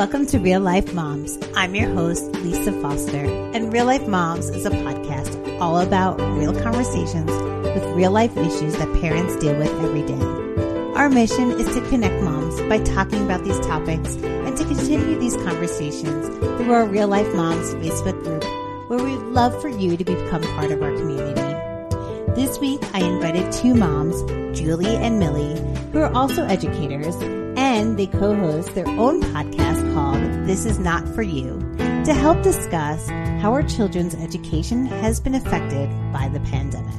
Welcome to Real Life Momz. I'm your host, Lisa Foster, and Real Life Momz is a podcast all about real conversations with real life issues that parents deal with every day. Our mission is to connect moms by talking about these topics and to continue these conversations through our Real Life Momz Facebook group, where we'd love for you to become part of our community. This week, I invited two moms, Julie and Millie, who are also educators, and they co-host their own podcast called This Is Not For You to help discuss how our children's education has been affected by the pandemic.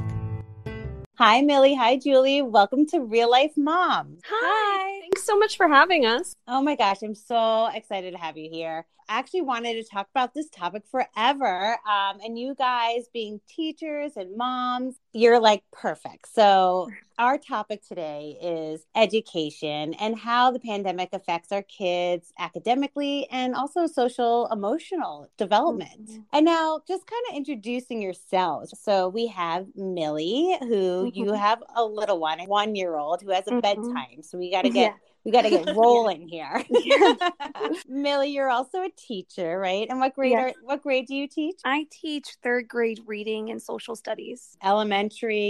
Hi, Millie. Hi, Julie. Welcome to Real Life Momz. Hi. Thanks so much for having us. Oh my gosh, I'm so excited to have you here. I actually wanted to talk about this topic forever. Um, and you guys, being teachers and moms, you're like perfect. So, our topic today is education and how the pandemic affects our kids academically and also social emotional development. Mm-hmm. And now, just kind of introducing yourselves. So, we have Millie, who mm-hmm. you have a little one, a one year old who has a mm-hmm. bedtime. So, we got to get. Yeah we got to get rolling here. Millie, you're also a teacher, right? And what grade yes. are what grade do you teach? I teach third grade reading and social studies. Elementary,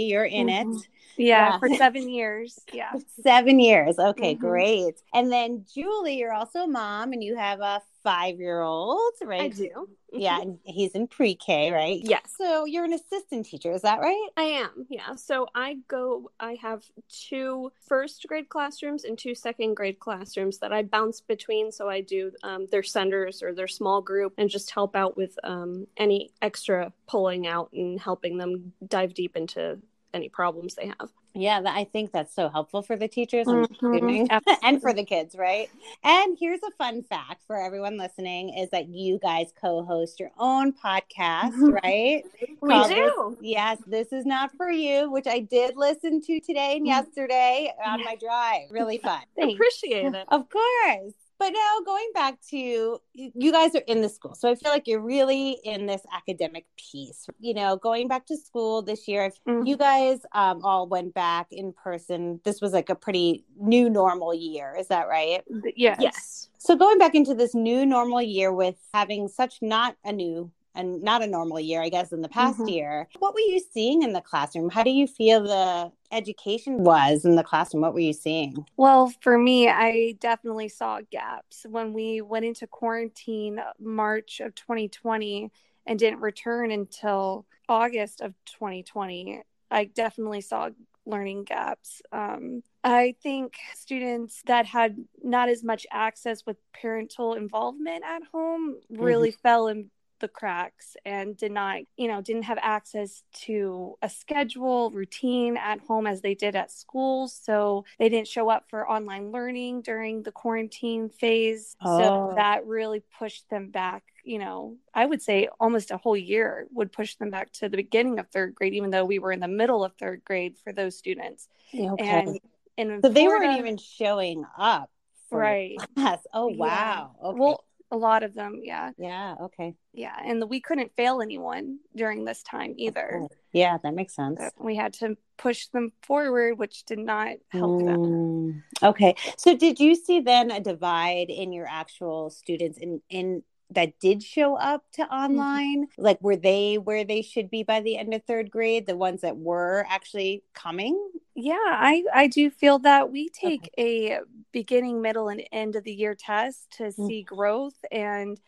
you're in mm-hmm. it. Yeah, yeah, for seven years. Yeah. Seven years. Okay, mm-hmm. great. And then Julie, you're also a mom and you have a five year old, right? I do. Mm-hmm. Yeah, and he's in pre K, right? Yes. So you're an assistant teacher, is that right? I am, yeah. So I go, I have two first grade classrooms and two second grade classrooms that I bounce between. So I do um, their centers or their small group and just help out with um, any extra pulling out and helping them dive deep into any problems they have. Yeah, I think that's so helpful for the teachers mm-hmm. and for the kids, right? And here's a fun fact for everyone listening is that you guys co-host your own podcast, right? we do. This, yes, this is not for you, which I did listen to today and mm. yesterday on my drive. Really fun. Appreciate it. Of course. But now going back to you guys are in the school. So I feel like you're really in this academic piece. You know, going back to school this year, mm-hmm. you guys um, all went back in person. This was like a pretty new normal year. Is that right? Yes. Yes. So going back into this new normal year with having such not a new and not a normal year, I guess, in the past mm-hmm. year. What were you seeing in the classroom? How do you feel the education was in the classroom? What were you seeing? Well, for me, I definitely saw gaps. When we went into quarantine March of 2020 and didn't return until August of 2020, I definitely saw learning gaps. Um, I think students that had not as much access with parental involvement at home really mm-hmm. fell in the cracks and did not, you know, didn't have access to a schedule, routine at home as they did at school. So they didn't show up for online learning during the quarantine phase. Oh. So that really pushed them back you know, I would say almost a whole year would push them back to the beginning of third grade, even though we were in the middle of third grade for those students. Okay. And, and so they weren't even showing up. right. Class. Oh, wow. Yeah. Okay. Well, a lot of them yeah. Yeah okay. Yeah and we couldn't fail anyone during this time either. yeah that makes sense. So we had to push them forward which did not help mm, them okay. So did you see then a divide in your actual students in in that did show up to mm-hmm. online mm-hmm. like were they where they should be by the end of third grade the ones that were actually coming yeah i i do feel that we take okay. a beginning middle and end of the year test to mm-hmm. see growth and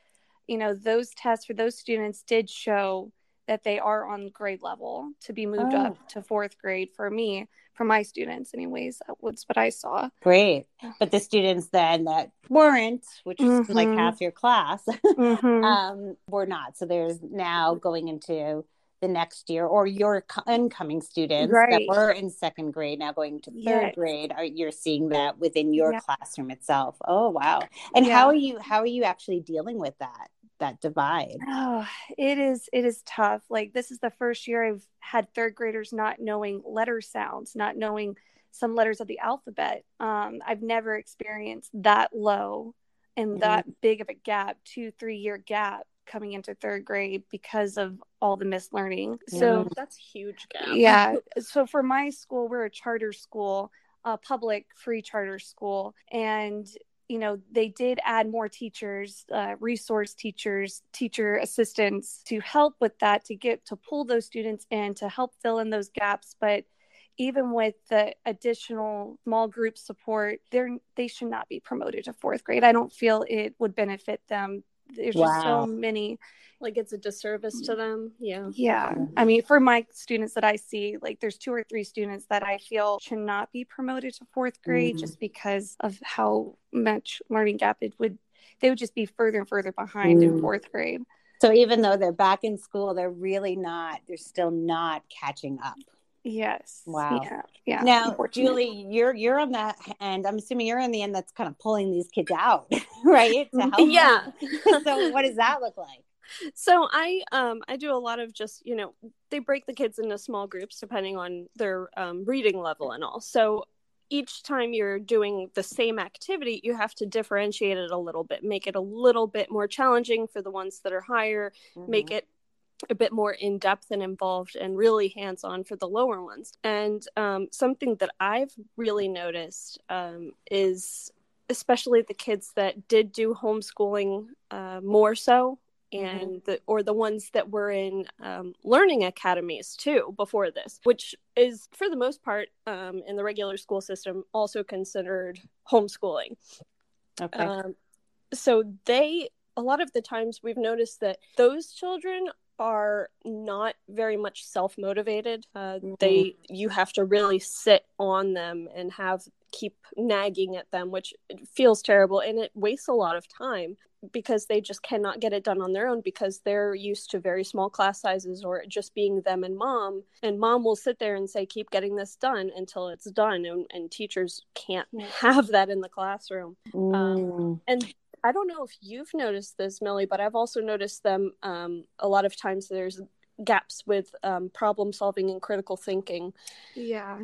you know those tests for those students did show that they are on grade level to be moved oh. up to fourth grade for me for my students anyways that was what i saw great but the students then that weren't which is mm-hmm. like half your class mm-hmm. um, were not so there's now going into the next year or your incoming students right. that were in second grade now going to third yes. grade are you're seeing that within your yeah. classroom itself oh wow and yeah. how are you how are you actually dealing with that that divide. Oh it is it is tough. Like this is the first year i've had third graders not knowing letter sounds not knowing some letters of the alphabet. Um, i've never experienced that low and mm-hmm. that big of a gap two three year gap coming into third grade because of all the missed learning so that's huge gap. Yeah. So for my school we're a charter school a public free charter school and you know they did add more teachers uh, resource teachers teacher assistants to help with that to get to pull those students in to help fill in those gaps. But even with the additional small group support they're they should not be promoted to fourth grade. I don't feel it would benefit them there's wow. just so many like it's a disservice to them. Yeah. Yeah. I mean for my students that i see like there's two or three students that i feel should not be promoted to fourth grade mm-hmm. just because of how much learning gap it would they would just be further and further behind mm. in fourth grade. So even though they're back in school they're really not they're still not catching up Yes. Wow. Yeah. yeah. Now, Julie, you're you're on that end. I'm assuming you're on the end that's kind of pulling these kids out, right? To help. Yeah. so, what does that look like? So I um I do a lot of just you know they break the kids into small groups depending on their um, reading level and all. So each time you're doing the same activity, you have to differentiate it a little bit, make it a little bit more challenging for the ones that are higher, mm-hmm. make it a bit more in depth and involved and really hands on for the lower ones. And um, something that I've really noticed um, is especially the kids that did do homeschooling uh, more so mm-hmm. and mm-hmm. the or the ones that were in um, learning academies too before this which is for the most part um, in the regular school system also considered homeschooling okay um, so they a lot of the times we've noticed that those children are not very much self motivated. Uh, mm-hmm. They you have to really sit on them and have keep nagging at them, which feels terrible and it wastes a lot of time because they just cannot get it done on their own because they're used to very small class sizes or just being them and mom and mom will sit there and say keep getting this done until it's done and, and teachers can't have that in the classroom um, mm. um, and I don't know if you've noticed this, Millie, but I've also noticed them um, a lot of times. There's gaps with um, problem solving and critical thinking. Yeah,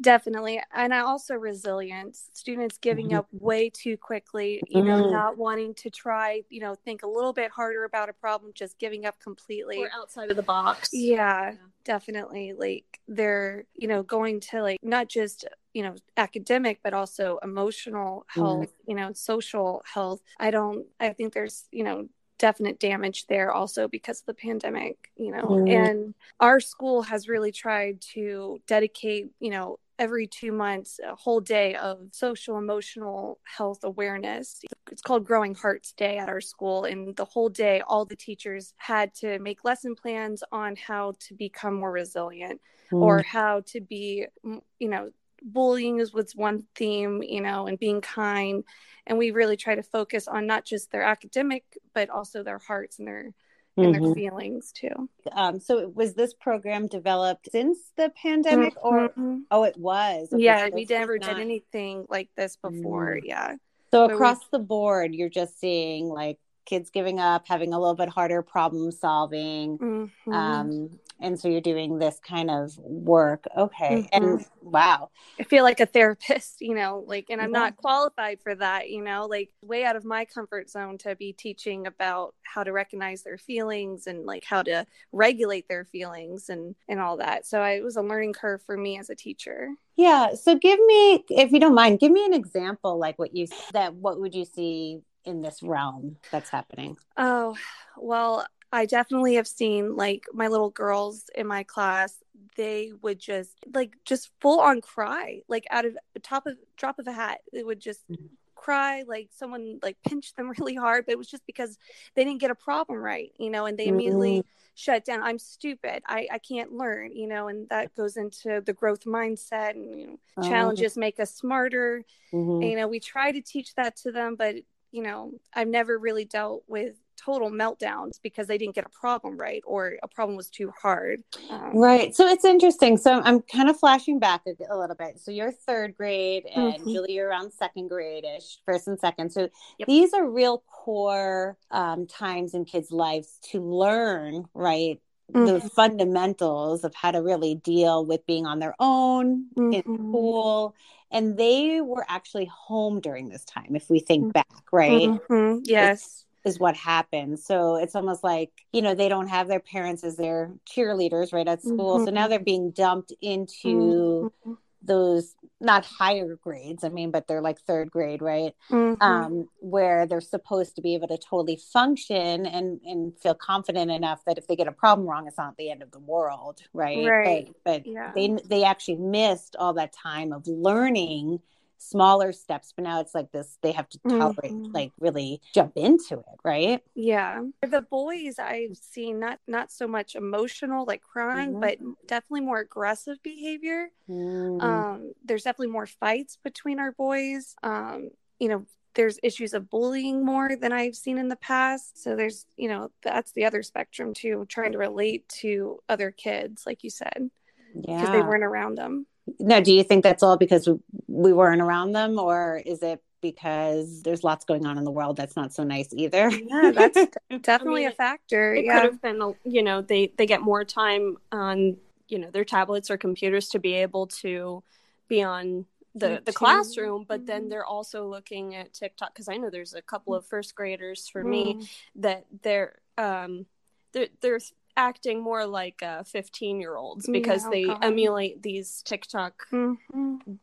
definitely. And I also resilience, students giving mm-hmm. up way too quickly, you mm-hmm. know, not wanting to try, you know, think a little bit harder about a problem, just giving up completely. Or outside of the box. Yeah, yeah, definitely. Like they're, you know, going to like not just you know academic but also emotional health mm. you know social health i don't i think there's you know definite damage there also because of the pandemic you know mm. and our school has really tried to dedicate you know every two months a whole day of social emotional health awareness it's called growing hearts day at our school and the whole day all the teachers had to make lesson plans on how to become more resilient mm. or how to be you know bullying is was one theme, you know, and being kind. And we really try to focus on not just their academic, but also their hearts and their and mm-hmm. their feelings too. Um, so was this program developed since the pandemic mm-hmm. or oh it was? Okay, yeah, so we never not... did anything like this before. Mm. Yeah. So across we... the board you're just seeing like kids giving up, having a little bit harder problem solving, mm-hmm. um, and so you're doing this kind of work. Okay. Mm-hmm. and wow. I feel like a therapist you know like and i'm yeah. not qualified for that you know like way out of my comfort zone to be teaching about how to recognize their feelings and like how to regulate their feelings and and all that. So I, it was a learning curve for me as a teacher. Yeah. So give me if you don't mind give me an example like what you that what would you see in this realm that's happening? Oh well I definitely have seen like my little girls in my class, they would just like just full on cry, like out of the top of drop of a hat. They would just mm-hmm. cry like someone like pinched them really hard, but it was just because they didn't get a problem right, you know, and they immediately mm-hmm. shut down. I'm stupid. I, I can't learn, you know, and that goes into the growth mindset and you know, oh. challenges make us smarter. Mm-hmm. And, you know, we try to teach that to them, but you know, I've never really dealt with total meltdowns because they didn't get a problem right or a problem was too hard. Um, right. So it's interesting. So I'm kind of flashing back a, a little bit. So you're third grade and mm-hmm. Julie, you're around second grade ish, first and second. So yep. these are real core um, times in kids' lives to learn, right? Mm-hmm. the fundamentals of how to really deal with being on their own mm-hmm. in school and they were actually home during this time if we think mm-hmm. back right mm-hmm. yes is what happens. So it's almost like, you know, they don't have their parents as their cheerleaders right at school. Mm-hmm. So now they're being dumped into mm-hmm. those not higher grades i mean but they're like third grade right Mhm. um where they're supposed to be able to totally function and and feel confident enough that if they get a problem wrong it's not the end of the world right Right. but, but Yeah. they they actually missed all that time of learning smaller steps but now it's like this they have to tolerate Mhm. like really jump into it right Yeah. For the boys I've seen not not so much emotional like crying, Mhm. but definitely more aggressive behavior. Mm. Um there's definitely more fights between our boys. Um you know, there's issues of bullying more than I've seen in the past. So there's, you know, that's the other spectrum too, trying to relate to other kids like you said, because they weren't around them. Now do you think that's all because we weren't around them or is it because there's lots going on in the world that's not so nice either Yeah, that's definitely I mean, a factor. it yeah. could have been you know they they get more time on you know their tablets or computers to be able to be on the the classroom but then they're also looking at tiktok because i know there's a couple of first graders for me Mm. that they're um they're, they're acting more like uh 15 year olds because Yeah, oh they God. emulate these tiktok Mhm.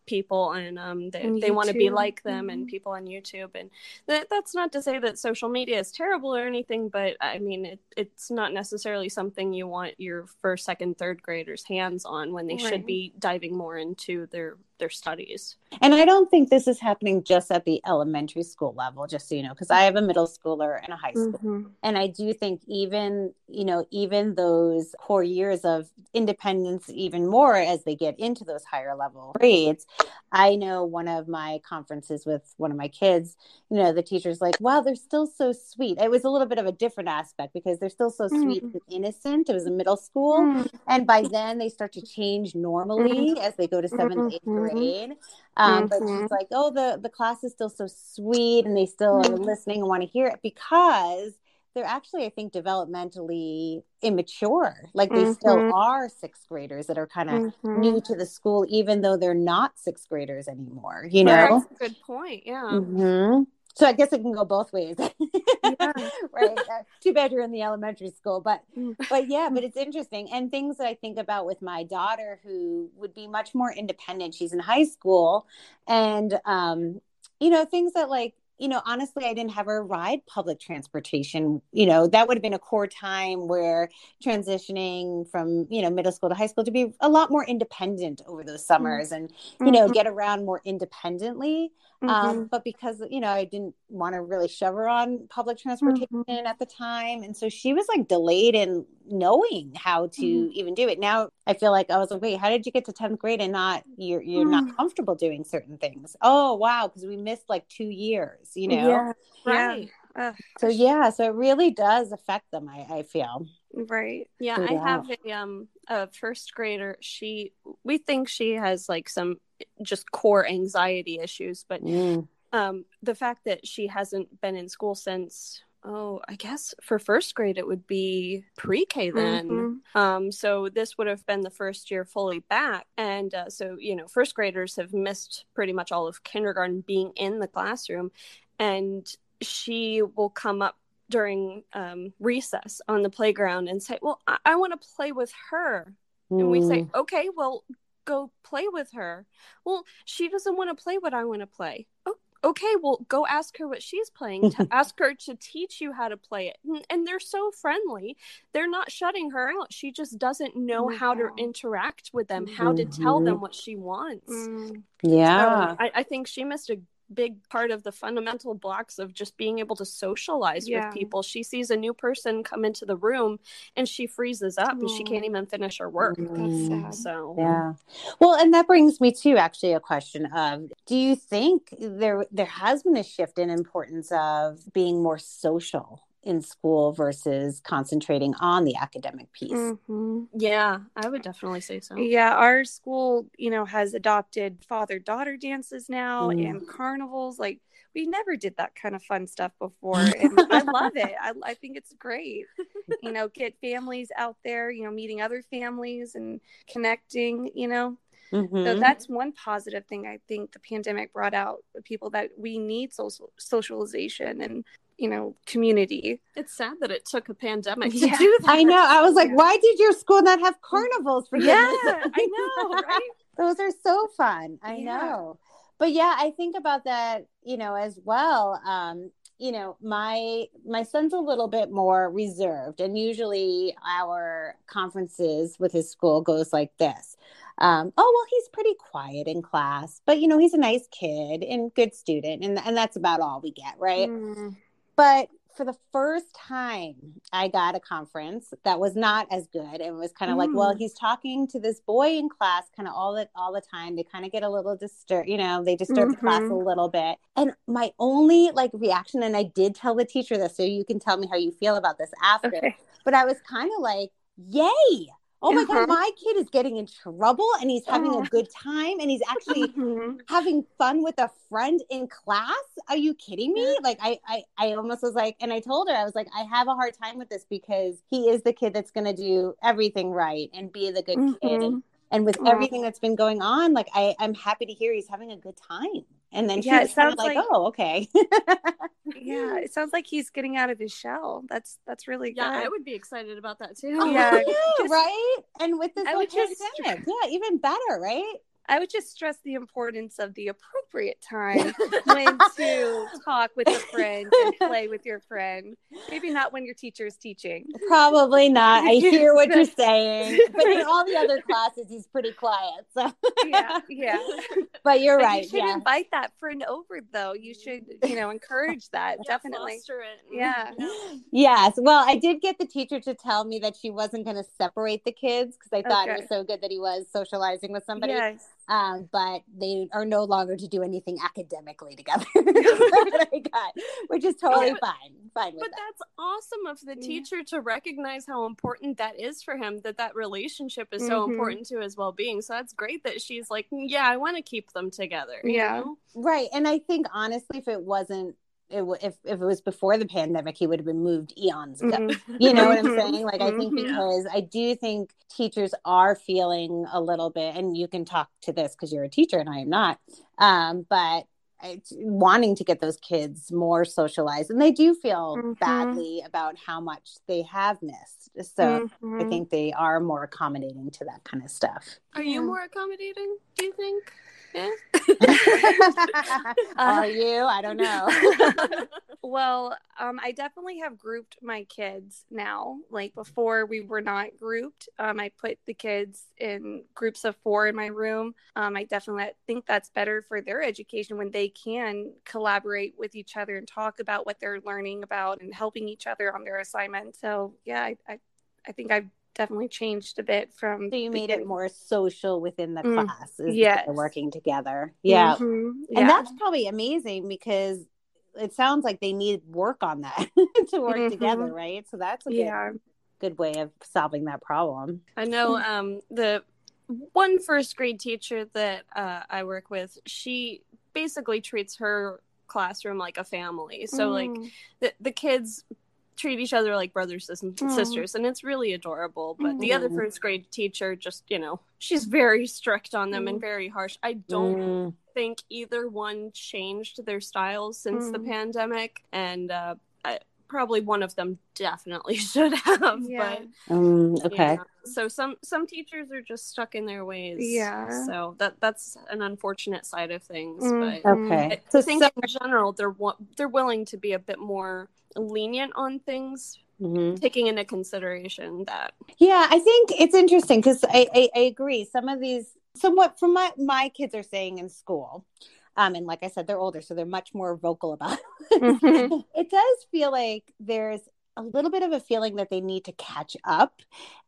people and um they, And they want to be like them and Mhm. people on youtube and that, that's not to say that social media is terrible or anything but i mean it, it's not necessarily something you want your first second third graders hands on when they should be diving more into their their studies And I don't think this is happening just at the elementary school level, just so you know, because I have a middle schooler and a high school. Mhm. And I do think even, you know, even those core years of independence, even more as they get into those higher level grades. I know one of my conferences with one of my kids, you know, the teacher's like, wow, they're still so sweet. It was a little bit of a different aspect because they're still so sweet Mm. and innocent. It was a middle school. Mm. And by then they start to change normally as they go to 7th eighth Mhm. Grade. Um, But Mhm. she's like, oh, the, the class is still so sweet and they still are Mhm. listening and want to hear it because they're actually, I think, developmentally immature. Like they still Mhm. are sixth graders that are kind of Mhm. new to the school, even though they're not sixth graders anymore, you Right, know? that's a good point yeah hmm So I guess it can go both ways. Yeah. right. Uh, too bad you're in the elementary school, but Mm. but yeah, but it's interesting and things that I think about with my daughter who would be much more independent. She's in high school, and um, you know things that like you know honestly I didn't have her ride public transportation. You know that would have been a core time where transitioning from you know middle school to high school to be a lot more independent over those summers and you know Mhm. get around more independently Mhm. um, but because you know I didn't want to really shove her on public transportation Mhm. at the time, and so she was like delayed in knowing how to Mhm. even do it. Now I feel like I was like, wait, how did you get to tenth grade and not you're you're Mm. not comfortable doing certain things? Oh wow, because we missed like two years, you know. Yeah. right Ugh, So yeah, so it really does affect them. I, I feel. Right. Yeah, So, I have a um a first grader. She we think she has like some just core anxiety issues, but Mm. um the fact that she hasn't been in school since oh I guess for first grade it would be pre-K then. Mhm. Um so this would have been the first year fully back, and uh, so you know first graders have missed pretty much all of kindergarten being in the classroom, and she will come up during um, recess on the playground and say, "Well, I, I want to play with her," and we say, Mm. "Okay, well, go play with her." Well, she doesn't want to play what I want to play. Oh, okay, well, go ask her what she's playing. To ask her to teach you how to play it, and, and they're so friendly. They're not shutting her out. She just doesn't know how to interact with them, how to tell them what she wants. Mm. yeah. So I, I think she missed a big part of the fundamental blocks of just being able to socialize Yeah. with people. She sees a new person come into the room and she freezes up and she can't even finish her work. Mm. So Yeah. Well, and that brings me to actually a question of do you think there there has been a shift in importance of being more social in school versus concentrating on the academic piece? Mhm. yeah, I would definitely say so. Yeah, our school, you know, has adopted father daughter dances now Mm. and carnivals. Like we never did that kind of fun stuff before, and I love it. I, I think it's great. You know, get families out there. You know, meeting other families and connecting. You know, so Mhm. that's one positive thing I think the pandemic brought out. People that we need social socialization and you know community. It's sad that it took a pandemic to Yeah. do that. I know. I was like, Yeah. why did your school not have carnivals for Yeah. I know, right? Those are so fun. I Yeah. know. But yeah, I think about that, you know, as well. Um, you know, my my son's a little bit more reserved, and usually our conferences with his school goes like this. Um, oh well, he's pretty quiet in class, but you know, he's a nice kid and good student, and and that's about all we get, right? Mm. But for the first time, I got a conference that was not as good. and it was kind of like, well, Mm. he's talking to this boy in class kind of all the all the time. They kind of get a little disturbed, you know, they disturb the class a Mhm. little bit. And my only like reaction, and I did tell the teacher this, so you can tell me how you feel about this after. Okay. But I was kind of like, yay. Oh my Uh-huh. God, my kid is getting in trouble and he's having Oh. a good time and he's actually Mhm. having fun with a friend in class are you kidding me like I, I i almost was like and i told her i was like i have a hard time with this because he is the kid that's going to do everything right and be the good kid and, Mhm. and with everything that's been going on like i i'm happy to hear he's having a good time and then she Yeah, it was sounds like, like- oh okay Yeah, it sounds like he's getting out of his shell. That's that's really Yeah, good. I would be excited about that too. Oh, Yeah, yeah, just- right and with this I whole would just- pandemic yeah even better right I would just stress the importance of the appropriate time when to talk with a friend and play with your friend. Maybe not when your teacher is teaching. Probably not. I hear what you're saying, but in all the other classes, he's pretty quiet. So, Yeah, yeah. but you're right. You should Yeah, invite that friend over, though. You should, you know, encourage that. Yeah, Definitely. Yeah. yes. Well, I did get the teacher to tell me that she wasn't going to separate the kids because I thought it was so good that he was socializing with somebody. Yes. Um, but they are no longer to do anything academically together. I got, which is totally Yeah. fine. Fine But that. that's awesome of the Yeah. teacher to recognize how important that is for him, that that relationship is so Mhm. important to his well being. So that's great that she's like, "Mm, yeah, I want to keep them together. you Yeah. know? Right. And I think honestly, if it wasn't, it, w- if, if it was before the pandemic, he would have been moved eons ago. Mhm. You know what I'm Mhm. saying? Like, I think Mhm. because I do think teachers are feeling a little bit, and you can talk to this because you're a teacher and I am not, um, but wanting to get those kids more socialized. And they do feel Mhm. badly about how much they have missed. So I Mhm. think they are more accommodating to that kind of stuff. Are you Yeah. more accommodating, do you think? Yeah. are you? I don't know. Well, um, I definitely have grouped my kids now. Like before, we were not grouped. Um, I put the kids in groups of four in my room. Um, I definitely think that's better for their education when they can collaborate with each other and talk about what they're learning about and helping each other on their assignment. So, yeah, I, I, I think I've definitely changed a bit from. So you made it more social within the Mm, class. Is working together. Yeah. Mhm, yeah. And that's probably amazing because it sounds like they need work on that to work Mhm. together, right? So that's a good, yeah. good way of solving that problem. I know um, the one first grade teacher that uh, I work with, she basically treats her classroom like a family. So, like, Mm. the, the kids treat each other like brothers and Mm. sisters and it's really adorable but the other Mhm. first grade teacher just you know she's very strict on them Mm. and very harsh i don't Mm, think either one changed their styles since the Mm. pandemic and uh I, probably one of them definitely should have Yeah. but mm, okay. yeah. so some some teachers are just stuck in their ways Yeah. so that that's an unfortunate side of things Mhm. but Okay. I So, think so- in general they're they're willing to be a bit more lenient on things, Mhm. taking into consideration that. Yeah, I think it's interesting because I, I, I agree. Some of these, somewhat from what my kids are saying in school, um, and like I said, they're older, so they're much more vocal about it. Mhm. it does feel like there's a little bit of a feeling that they need to catch up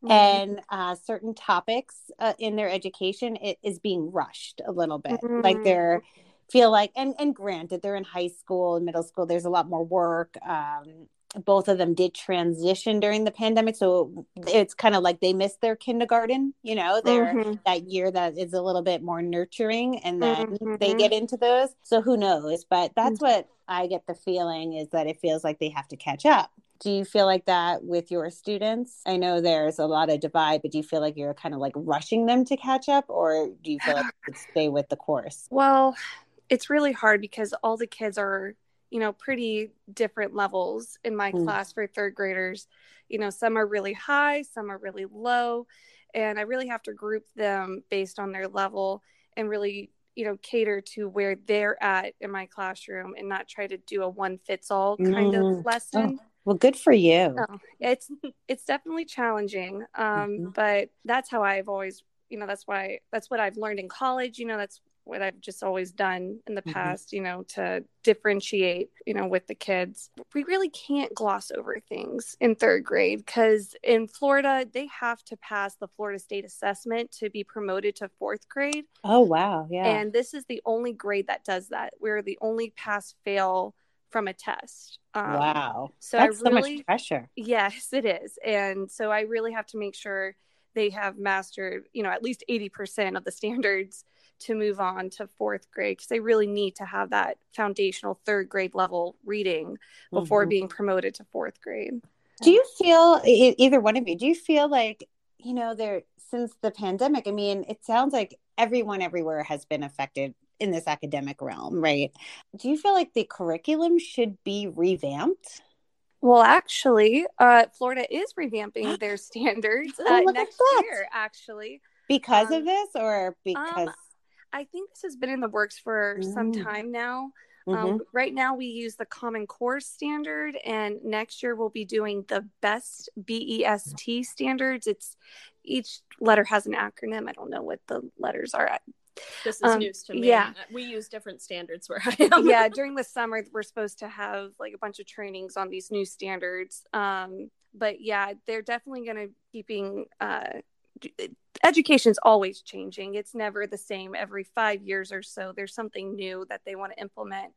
Mm-hmm. and uh, certain topics uh, in their education it is being rushed a little bit like Mhm. they're feel like and and granted they're in high school and middle school there's a lot more work um both of them did transition during the pandemic so it's kind of like they missed their kindergarten you know they're Mhm. that year that is a little bit more nurturing and then they Mhm. get into those. So who knows? But that's what i get the feeling is that it feels like they have to catch up. Do you feel like that with your students? I know there's a lot of divide but do you feel like you're kind of like rushing them to catch up or do you feel like stay with the course? Well, it's really hard because all the kids are, you know, pretty different levels in my Mm. class for third graders. You know, some are really high, some are really low. and I really have to group them based on their level and really you know cater to where they're at in my classroom and not try to do a one fits all kind Mm. of lesson Oh, well, good for you. Oh, it's it's definitely challenging um Mhm. but that's how i've always you know that's why that's what i've learned in college you know that's what i've just always done in the Mhm. past you know to differentiate you know with the kids we really can't gloss over things in third grade because in florida they have to pass the florida state assessment to be promoted to fourth grade Oh, wow. Yeah. and this is the only grade that does that we're the only pass fail from a test um, wow. so That's I so much pressure. Yes, it is. And so I really have to make sure they have mastered, you know, at least 80% of the standards to move on to fourth grade because they really need to have that foundational third grade level reading before Mhm. being promoted to fourth grade. Do you feel either one of you? Do you feel like you know there since the pandemic? I mean, it sounds like everyone everywhere has been affected in this academic realm, right? Do you feel like the curriculum should be revamped? Well, actually, uh, Florida is revamping their standards Oh, uh, look at next year, actually. Because Um, of this, or because? I think this has been in the works for some Mm. time now. Mhm. Um, right now, we use the Common Core standard, and next year we'll be doing the Best BEST standards. It's each letter has an acronym. I don't know what the letters are. This is Um, news to me. yeah. We use different standards where I am. yeah, during the summer we're supposed to have like a bunch of trainings on these new standards. Um, but yeah, they're definitely going to be keeping. Uh, education's always changing. It's never the same every five years or so. There's something new that they want to implement.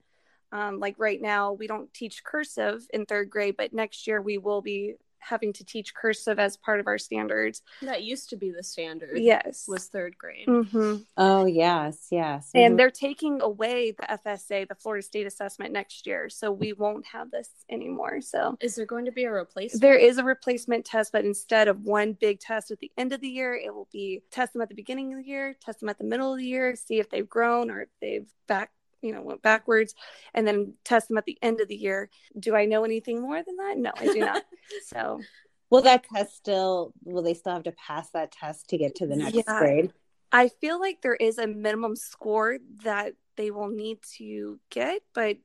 Um, like right now, we don't teach cursive in third grade, but next year we will be having to teach cursive as part of our standards. That used to be the standard. Yes. Was third grade. hmm oh yes, yes. And Mhm. they're taking away the FSA, the Florida State Assessment, next year. So we won't have this anymore. So Is there going to be a replacement? there is a replacement test, but instead of one big test at the end of the year, it will be test them at the beginning of the year, test them at the middle of the year, see if they've grown or if they've back, you know, went backwards, and then test them at the end of the year. Do I know anything more than that? No, I do not. so will that test still? Will they still have to pass that test to get to the next Yeah. grade? I feel like there is a minimum score that they will need to get, but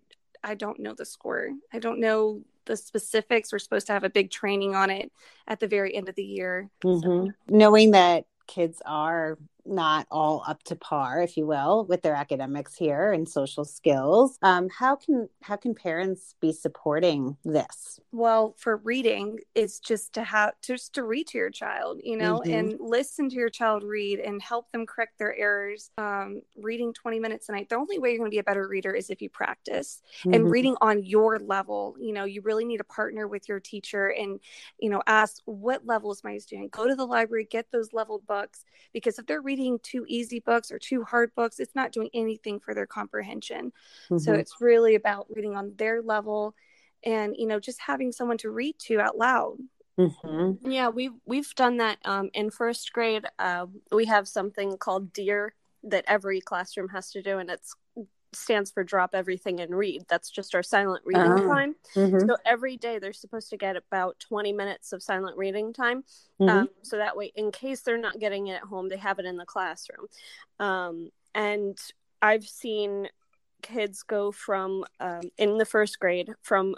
I don't know the score. I don't know the specifics. We're supposed to have a big training on it at the very end of the year. Mhm. Knowing that kids are not all up to par, if you will, with their academics here and social skills, um, how can how can parents be supporting this? Well, for reading, it's just to have just to read to your child, you know, Mhm. and listen to your child read and help them correct their errors. Um, reading 20 minutes a night. The only way you're going to be a better reader is if you practice. and Mhm. reading on your level you know you really need to partner with your teacher and you know ask what level is my student go to the library get those leveled books because if they're reading too easy books or too hard books it's not doing anything for their comprehension so Mhm. it's really about reading on their level and you know just having someone to read to out loud Mhm. Yeah, we've we've done that um, in first grade. Uh, we have something called DEAR that every classroom has to do, and it's stands for Drop Everything and Read. That's just our silent reading Oh. time. Mhm. So every day they're supposed to get about twenty minutes of silent reading time. Mhm. Um, so that way, in case they're not getting it at home, they have it in the classroom. Um, and I've seen kids go from um, in the first grade from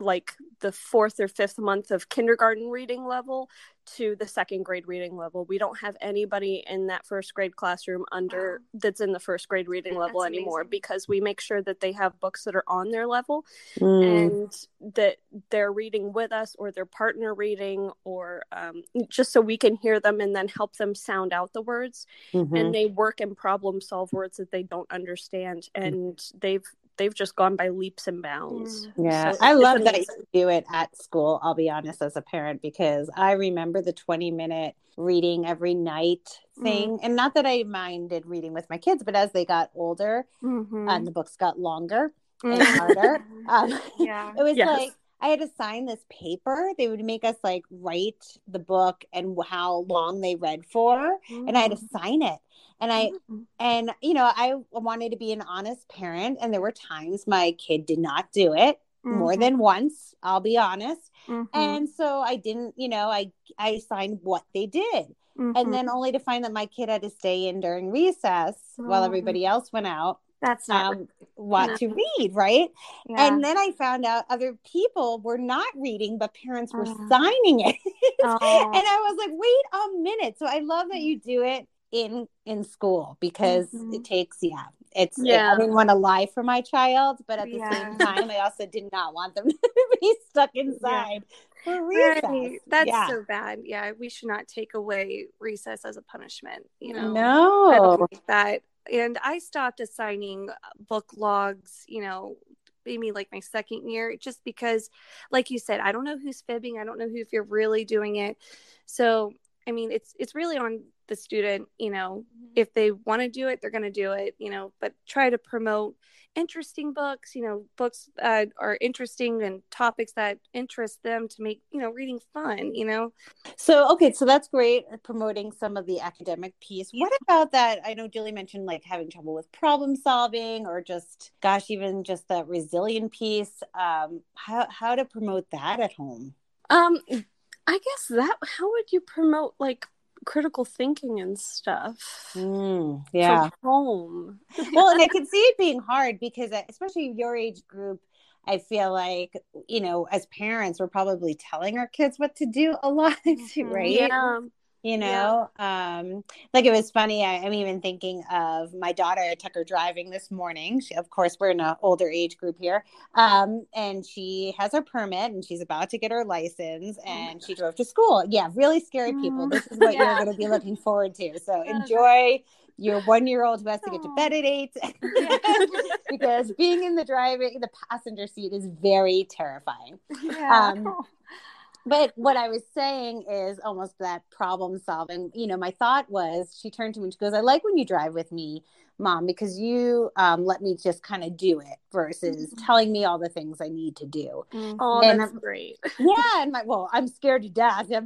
like the fourth or fifth month of kindergarten reading level to the second grade reading level. We don't have anybody in that first grade classroom under that's in the first grade reading level That's anymore amazing. because we make sure that they have books that are on their level Mm. and that they're reading with us or their partner reading or um, just so we can hear them and then help them sound out the words Mhm. and they work and problem solve words that they don't understand and they've they've just gone by leaps and bounds Yeah, So I it's love that amazing. you do it at school. I'll be honest, as a parent, because I remember the 20 minute reading every night thing. And not that I minded reading with my kids, but as they got older mm-hmm. and the books got longer and harder, um, yeah it was Yes. like I had to sign this paper. They would make us like write the book and how long they read for, and I had to sign it. And I Mm-hmm. and you know I wanted to be an honest parent, and there were times my kid did not do it more Mhm. than once. I'll be honest, Mhm. and so I didn't. You know, I I signed what they did, Mhm. and then only to find that my kid had to stay in during recess while Oh. everybody else went out that's not um, want No. to read, right? yeah. And then I found out other people were not reading, but parents were Oh. signing it. Oh. and I was like, wait a minute. So I love that you do it in in school because Mhm. it takes yeah. It's Yeah. I didn't want to lie for my child, but at the Yeah. same time, I also did not want them to be stuck inside for recess. Right. That's yeah. so bad. Yeah, we should not take away recess as a punishment. You know, no. that. And I stopped assigning uh, book logs. You know, maybe like my second year, just because, like you said, I don't know who's fibbing. I don't know who if you're really doing it. So, I mean, it's it's really on the student. You know, if they want to do it, they're going to do it. You know, but try to promote interesting books. You know, books that are interesting and topics that interest them to make you know reading fun. You know. So okay, so that's great uh, promoting some of the academic piece. What about that? I know Julie mentioned like having trouble with problem solving or just gosh, even just that resilient piece. Um, how how to promote that at home? Um, I guess that how would you promote like critical thinking and stuff Mm, yeah. home? well, and I can see it being hard because, uh, especially your age group, I feel like you know, as parents, we're probably telling our kids what to do a lot, Mhm. right? Yeah. You know um like it was funny I, i'm even thinking of my daughter i took her driving this morning she, of course we're in an older age group here um and she has her permit and she's about to get her license and she drove to school. Yeah really scary people. This is what Yeah. you're going to be looking forward to. So enjoy your one year old who has to get to bed at eight because being in the driving the passenger seat is very terrifying. Yeah. Um, but what I was saying is almost that problem solving. You know, my thought was she turned to me and she goes, I like when you drive with me, mom, because you um, let me just kind of do it versus Mhm. telling me all the things I need to do. Mhm. Oh, And that's I'm- great. Yeah. And my, well, I'm scared to death. you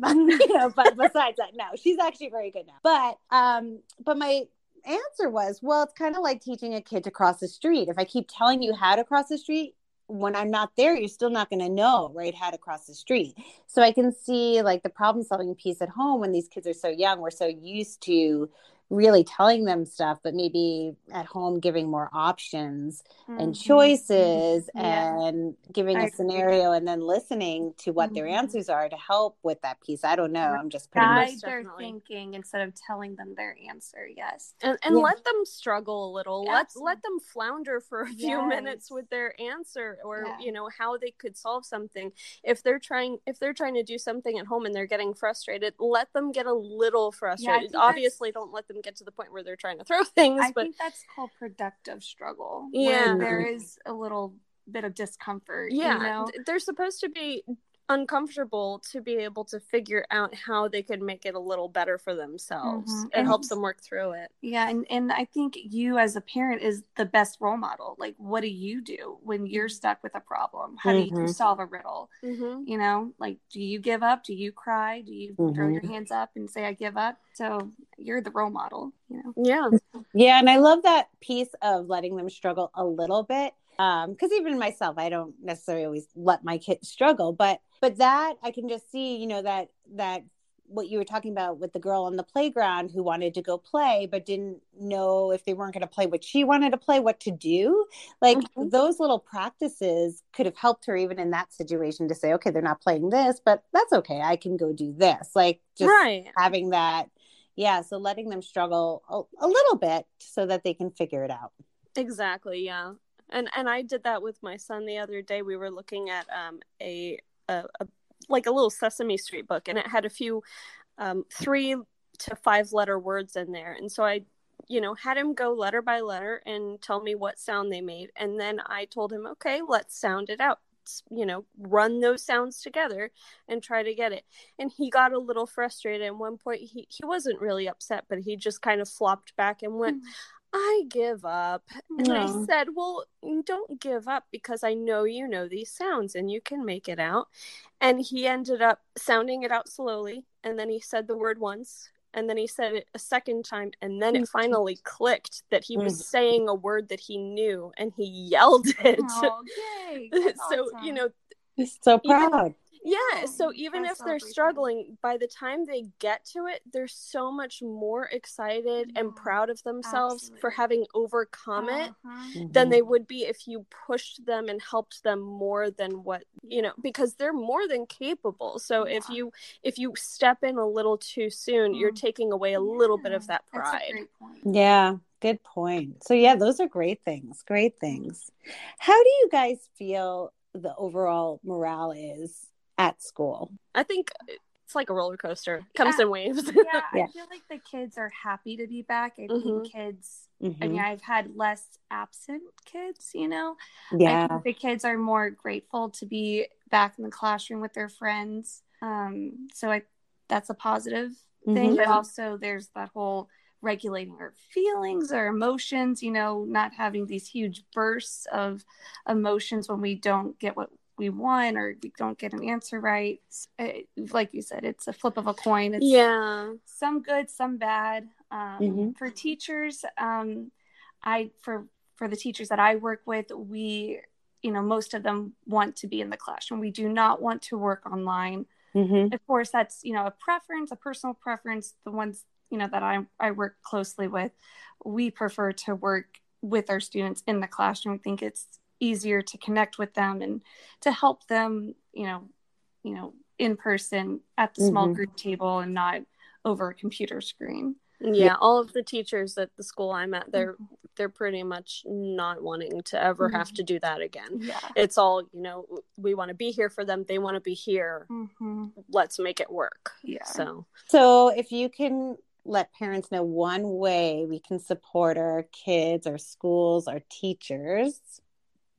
know, but besides that, no, she's actually very good now. But, um, but my, answer was well it's kind of like teaching a kid to cross the street if i keep telling you how to cross the street when I'm not there, you're still not going to know, right, how to cross the street. So I can see like the problem solving piece at home when these kids are so young, we're so used to really telling them stuff, but maybe at home giving more options and Mhm. choices Yeah. and giving I a agree. scenario and then listening to what their Mhm. answers are to help with that piece. I don't know. I'm just putting Guide their definitely. thinking instead of telling them their answer. Yes. and, and Yeah. let them struggle a little let Absolutely. let them flounder for a few Yes. minutes with their answer or Yeah. you know how they could solve something if they're trying if they're trying to do something at home and they're getting frustrated let them get a little frustrated think obviously don't let them get to the point where they're trying to throw things I but think that's called productive struggle. Yeah. Where there is a little bit of discomfort. yeah You know? they're supposed to be uncomfortable to be able to figure out how they could make it a little better for themselves Mhm. it And- helps them work through it Yeah, and, and I think you as a parent is the best role model. Like, what do you do when you're stuck with a problem? How do you Mhm. solve a riddle? mm-hmm. You know, like, do you give up? Do you cry? Do you throw your hands up and say, I give up? So you're the role model, you know? yeah Yeah, and I love that piece of letting them struggle a little bit. Um, because even myself, I don't necessarily always let my kids struggle, but but that I can just see, you know, that that what you were talking about with the girl on the playground who wanted to go play but didn't know if they weren't going to play what she wanted to play, what to do. Like Mhm. those little practices could have helped her even in that situation to say, okay, they're not playing this, but that's okay. I can go do this. Like just right having that yeah so letting them struggle a, a little bit so that they can figure it out Exactly, yeah. And and I did that with my son the other day. We were looking at um a a, a like a little Sesame Street book and it had a few um 3 to 5 letter words in there. And so I you know, had him go letter by letter and tell me what sound they made. And then I told him, "Okay, let's sound it out." You know, run those sounds together and try to get it. And he got a little frustrated. At one point, he, he wasn't really upset, but he just kind of flopped back and went, I give up. And I said, Well, don't give up because I know you know these sounds and you can make it out. And he ended up sounding it out slowly. And then he said the word once. And then he said it a second time. And then it mm-hmm. finally clicked that he was mm-hmm. saying a word that he knew and he yelled it. Oh. So, awesome. you know, He's so Even- proud Yeah, so Oh, even if they're celebration. struggling, by the time they get to it, they're so much more excited and proud of themselves for having overcome it Uh-huh. than they would be if you pushed them and helped them more than what you know because they're more than capable so if you if you step in a little too soon you're Mm. taking away a little bit of that pride. Yeah, good point. So yeah, those are great things. Great things. How do you guys feel the overall morale is at school? i think it's like a roller coaster comes Yeah. in waves yeah, Yeah. I feel like the kids are happy to be back. I Mhm. think kids. I Mhm. mean, I've had less absent kids. You know, I Yeah. think the kids are more grateful to be back in the classroom with their friends. Um, so I, that's a positive thing. Mhm. But also, there's that whole regulating our feelings, our emotions. You know, not having these huge bursts of emotions when we don't get what we won or we don't get an answer right. Uh, Like you said, it's a flip of a coin. It's, yeah some good, some bad. Um, Mhm. For teachers, um, I for for the teachers that I work with, we you know most of them want to be in the classroom. We do not want to work online. Mhm. Of course, that's you know a preference, a personal preference. The ones you know that I I work closely with, we prefer to work with our students in the classroom. I think it's easier to connect with them and to help them, you know, you know, in person at the small Mhm. group table and not over a computer screen. yeah all of the teachers at the school i'm at they're they're pretty much not wanting to ever have to do that again Yeah. it's all you know we want to be here for them they want to be here Mm-hmm. let's make it work Yeah. so So if you can let parents know one way we can support our kids, our schools, our teachers,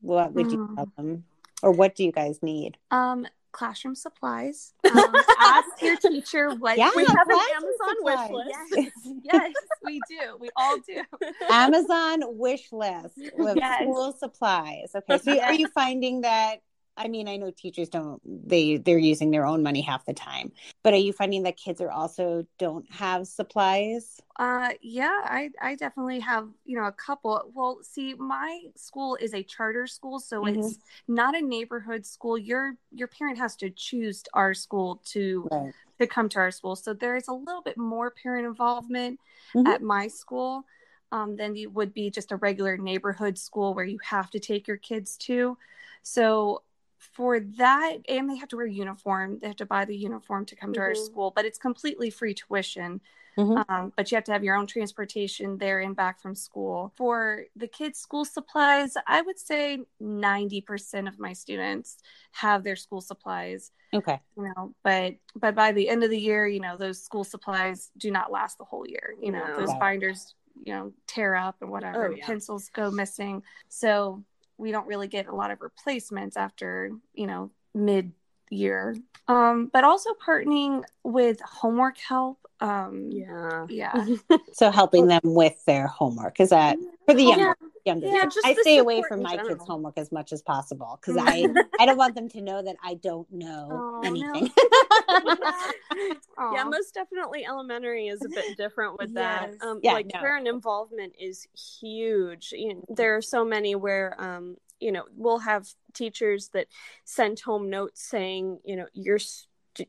what would you Mm. tell them? Or what do you guys need? Um, classroom supplies. Um, ask your teacher what Yeah, we have an amazon wish list Yes, yes, we do. We all do. Amazon wish list with Yes. school supplies. Okay, so are you finding that? I mean, I know teachers don't they they're using their own money half the time, but are you finding that kids are also don't have supplies? Uh, yeah, I I definitely have you know a couple. Well, see, my school is a charter school, so Mhm. it's not a neighborhood school. Your your parent has to choose our school to Right. to come to our school. So there is a little bit more parent involvement Mhm. at my school um, than you would be just a regular neighborhood school where you have to take your kids to. So for that, and they have to wear uniform. They have to buy the uniform to come to our Mhm. school, but it's completely free tuition. Mhm. Um, but you have to have your own transportation there and back from school. For the kids' school supplies, I would say 90% of my students have their school supplies Okay. you know but but by the end of the year you know those school supplies do not last the whole year you know No. those binders you know tear up and whatever Oh, yeah. pencils go missing so we don't really get a lot of replacements after you know mid year. Um but also partnering with homework help um yeah. yeah. So helping them with their homework. Is that for the younger Yeah. younger Yeah, just I stay away from my kids' homework as much as possible because I I don't want them to know that I don't know Oh, no. anything. yeah most definitely elementary is a bit different with that. Um Yeah, like no. parent involvement is huge. You know, there are so many where um you know we'll have teachers that send home notes saying you know your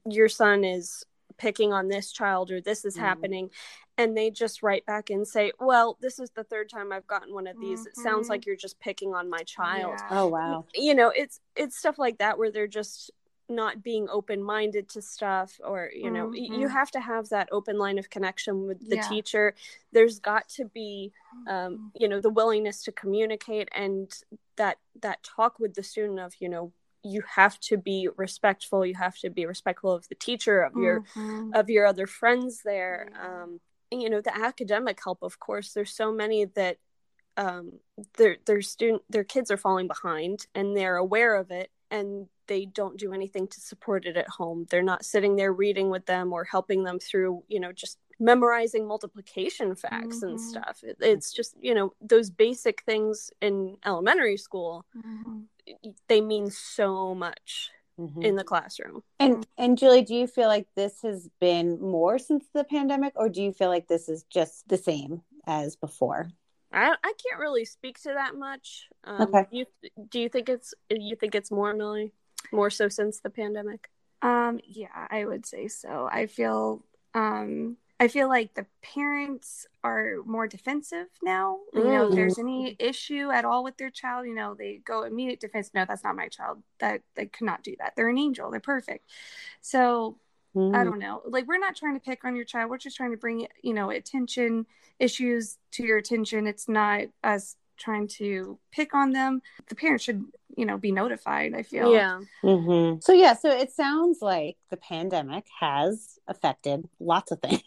your son is picking on this child or this is Mhm. happening and they just write back and say well this is the third time i've gotten one of these it sounds Mhm. like you're just picking on my child Yeah. oh wow. you know it's it's stuff like that where they're just not being open-minded to stuff or you know y- you have to have that open line of connection with the Yeah. teacher. There's got to be um, you know the willingness to communicate and that that talk with the student of you know you have to be respectful you have to be respectful of the teacher of your Mhm. of your other friends there. Um and, you know the academic help of course there's so many that um their their student their kids are falling behind and they're aware of it and they don't do anything to support it at home they're not sitting there reading with them or helping them through you know just memorizing multiplication facts and Mhm. stuff it, it's just you know those basic things in elementary school Mhm. they mean so much Mhm. in the classroom And and Julie, do you feel like this has been more since the pandemic, or do you feel like this is just the same as before? I, I can't really speak to that much. Um, Okay. You do you think it's you think it's more Millie more so since the pandemic? Um, yeah, I would say so. I feel um I feel like the parents are more defensive now. You know, if there's any issue at all with their child, you know, they go immediate defense. No, that's not my child. That they could not do that. They're an angel. They're perfect. So Mm. I don't know. Like we're not trying to pick on your child. We're just trying to bring you know attention issues to your attention. It's not us trying to pick on them. The parents should you know be notified. I feel. Yeah. Mhm. So yeah, so it sounds like the pandemic has affected lots of things,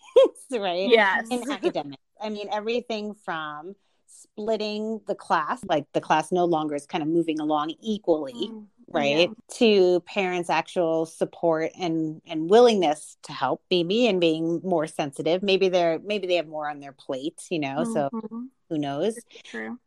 right? Yes. In academics, I mean everything from splitting the class, like the class no longer is kind of moving along equally, Mm, right? To parents' actual support and and willingness to help maybe and being more sensitive. Maybe they're maybe they have more on their plate, you know. So Mhm. Who knows? True.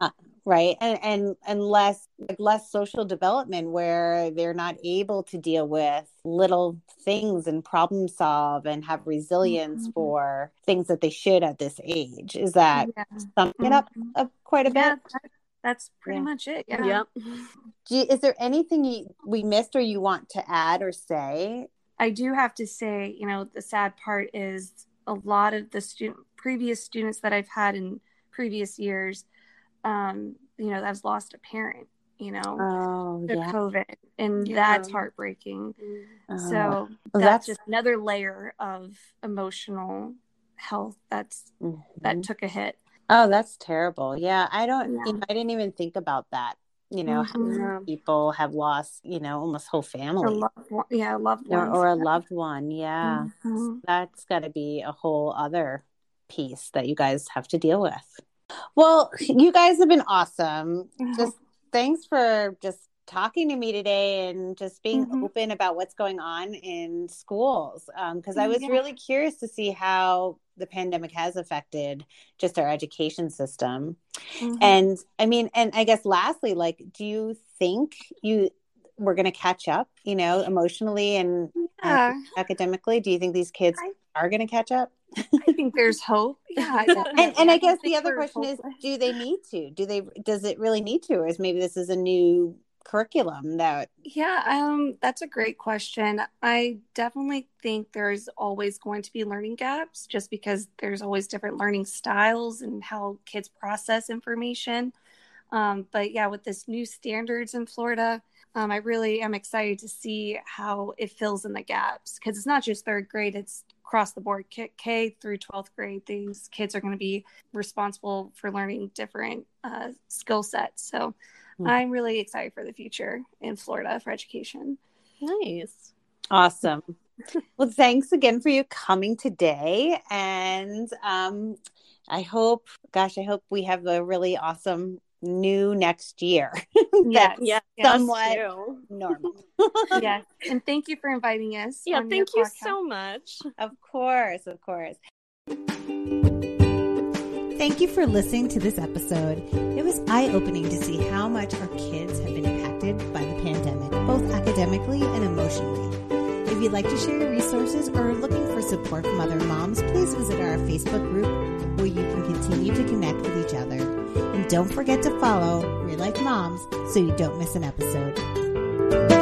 right and and and less like less social development where they're not able to deal with little things and problem solve and have resilience Mhm. for things that they should at this age is that Yeah. summing it up Mhm. uh, quite a Yeah, bit that- that's pretty Yeah. much it. Yeah. Yep. Do you, is there anything you, we missed or you want to add or say I do have to say, you know, the sad part is a lot of the student previous students that I've had in previous years, um, you know, that's lost a parent, you know, oh to yeah COVID, and Yeah. that's heartbreaking. Oh, so well, that's, that's- just another layer of emotional health that's that mhm. took a hit. oh that's terrible yeah i don't you know, i didn't even think about that you know how Mhm. Yeah. people have lost you know almost whole A families loved one, yeah, a loved or, one. or a loved one yeah Mhm. that's got to be a whole other piece that you guys have to deal with well you guys have been awesome just thanks for just talking to me today and just being Mhm. open about what's going on in schools because i was Yeah. really curious to see how the pandemic has affected just our education system Mhm. and i mean and i guess lastly like do you think you we're going to catch up you know emotionally and, yeah, and academically do you think these kids I- are going to catch up I think there's hope. Yeah, and and i don't guess the other question is do they need to do they does it really need to or is maybe this is a new curriculum that Yeah, um, that's a great question. I definitely think there's always going to be learning gaps just because there's always different learning styles and how kids process information. Um, but yeah, with this new standards in Florida, um, I really am excited to see how it fills in the gaps because it's not just third grade, it's across the board K, K through 12th grade. These kids are going to be responsible for learning different uh, skill sets. So Mhm. I'm really excited for the future in Florida for education. Nice. awesome well thanks again for you coming today and um i hope gosh i hope we have a really awesome new next year Yes, Yeah. yes, somewhat too. normal yes. And thank you for inviting us. Yeah. Thank you podcast. so much. of course of course Thank you for listening to this episode. It was eye opening to see how much our kids have been impacted by the pandemic, both academically and emotionally. If you'd like to share your resources or are looking for support from other moms, please visit our Facebook group where you can continue to connect with each other. And don't forget to follow Real Life Momz so you don't miss an episode.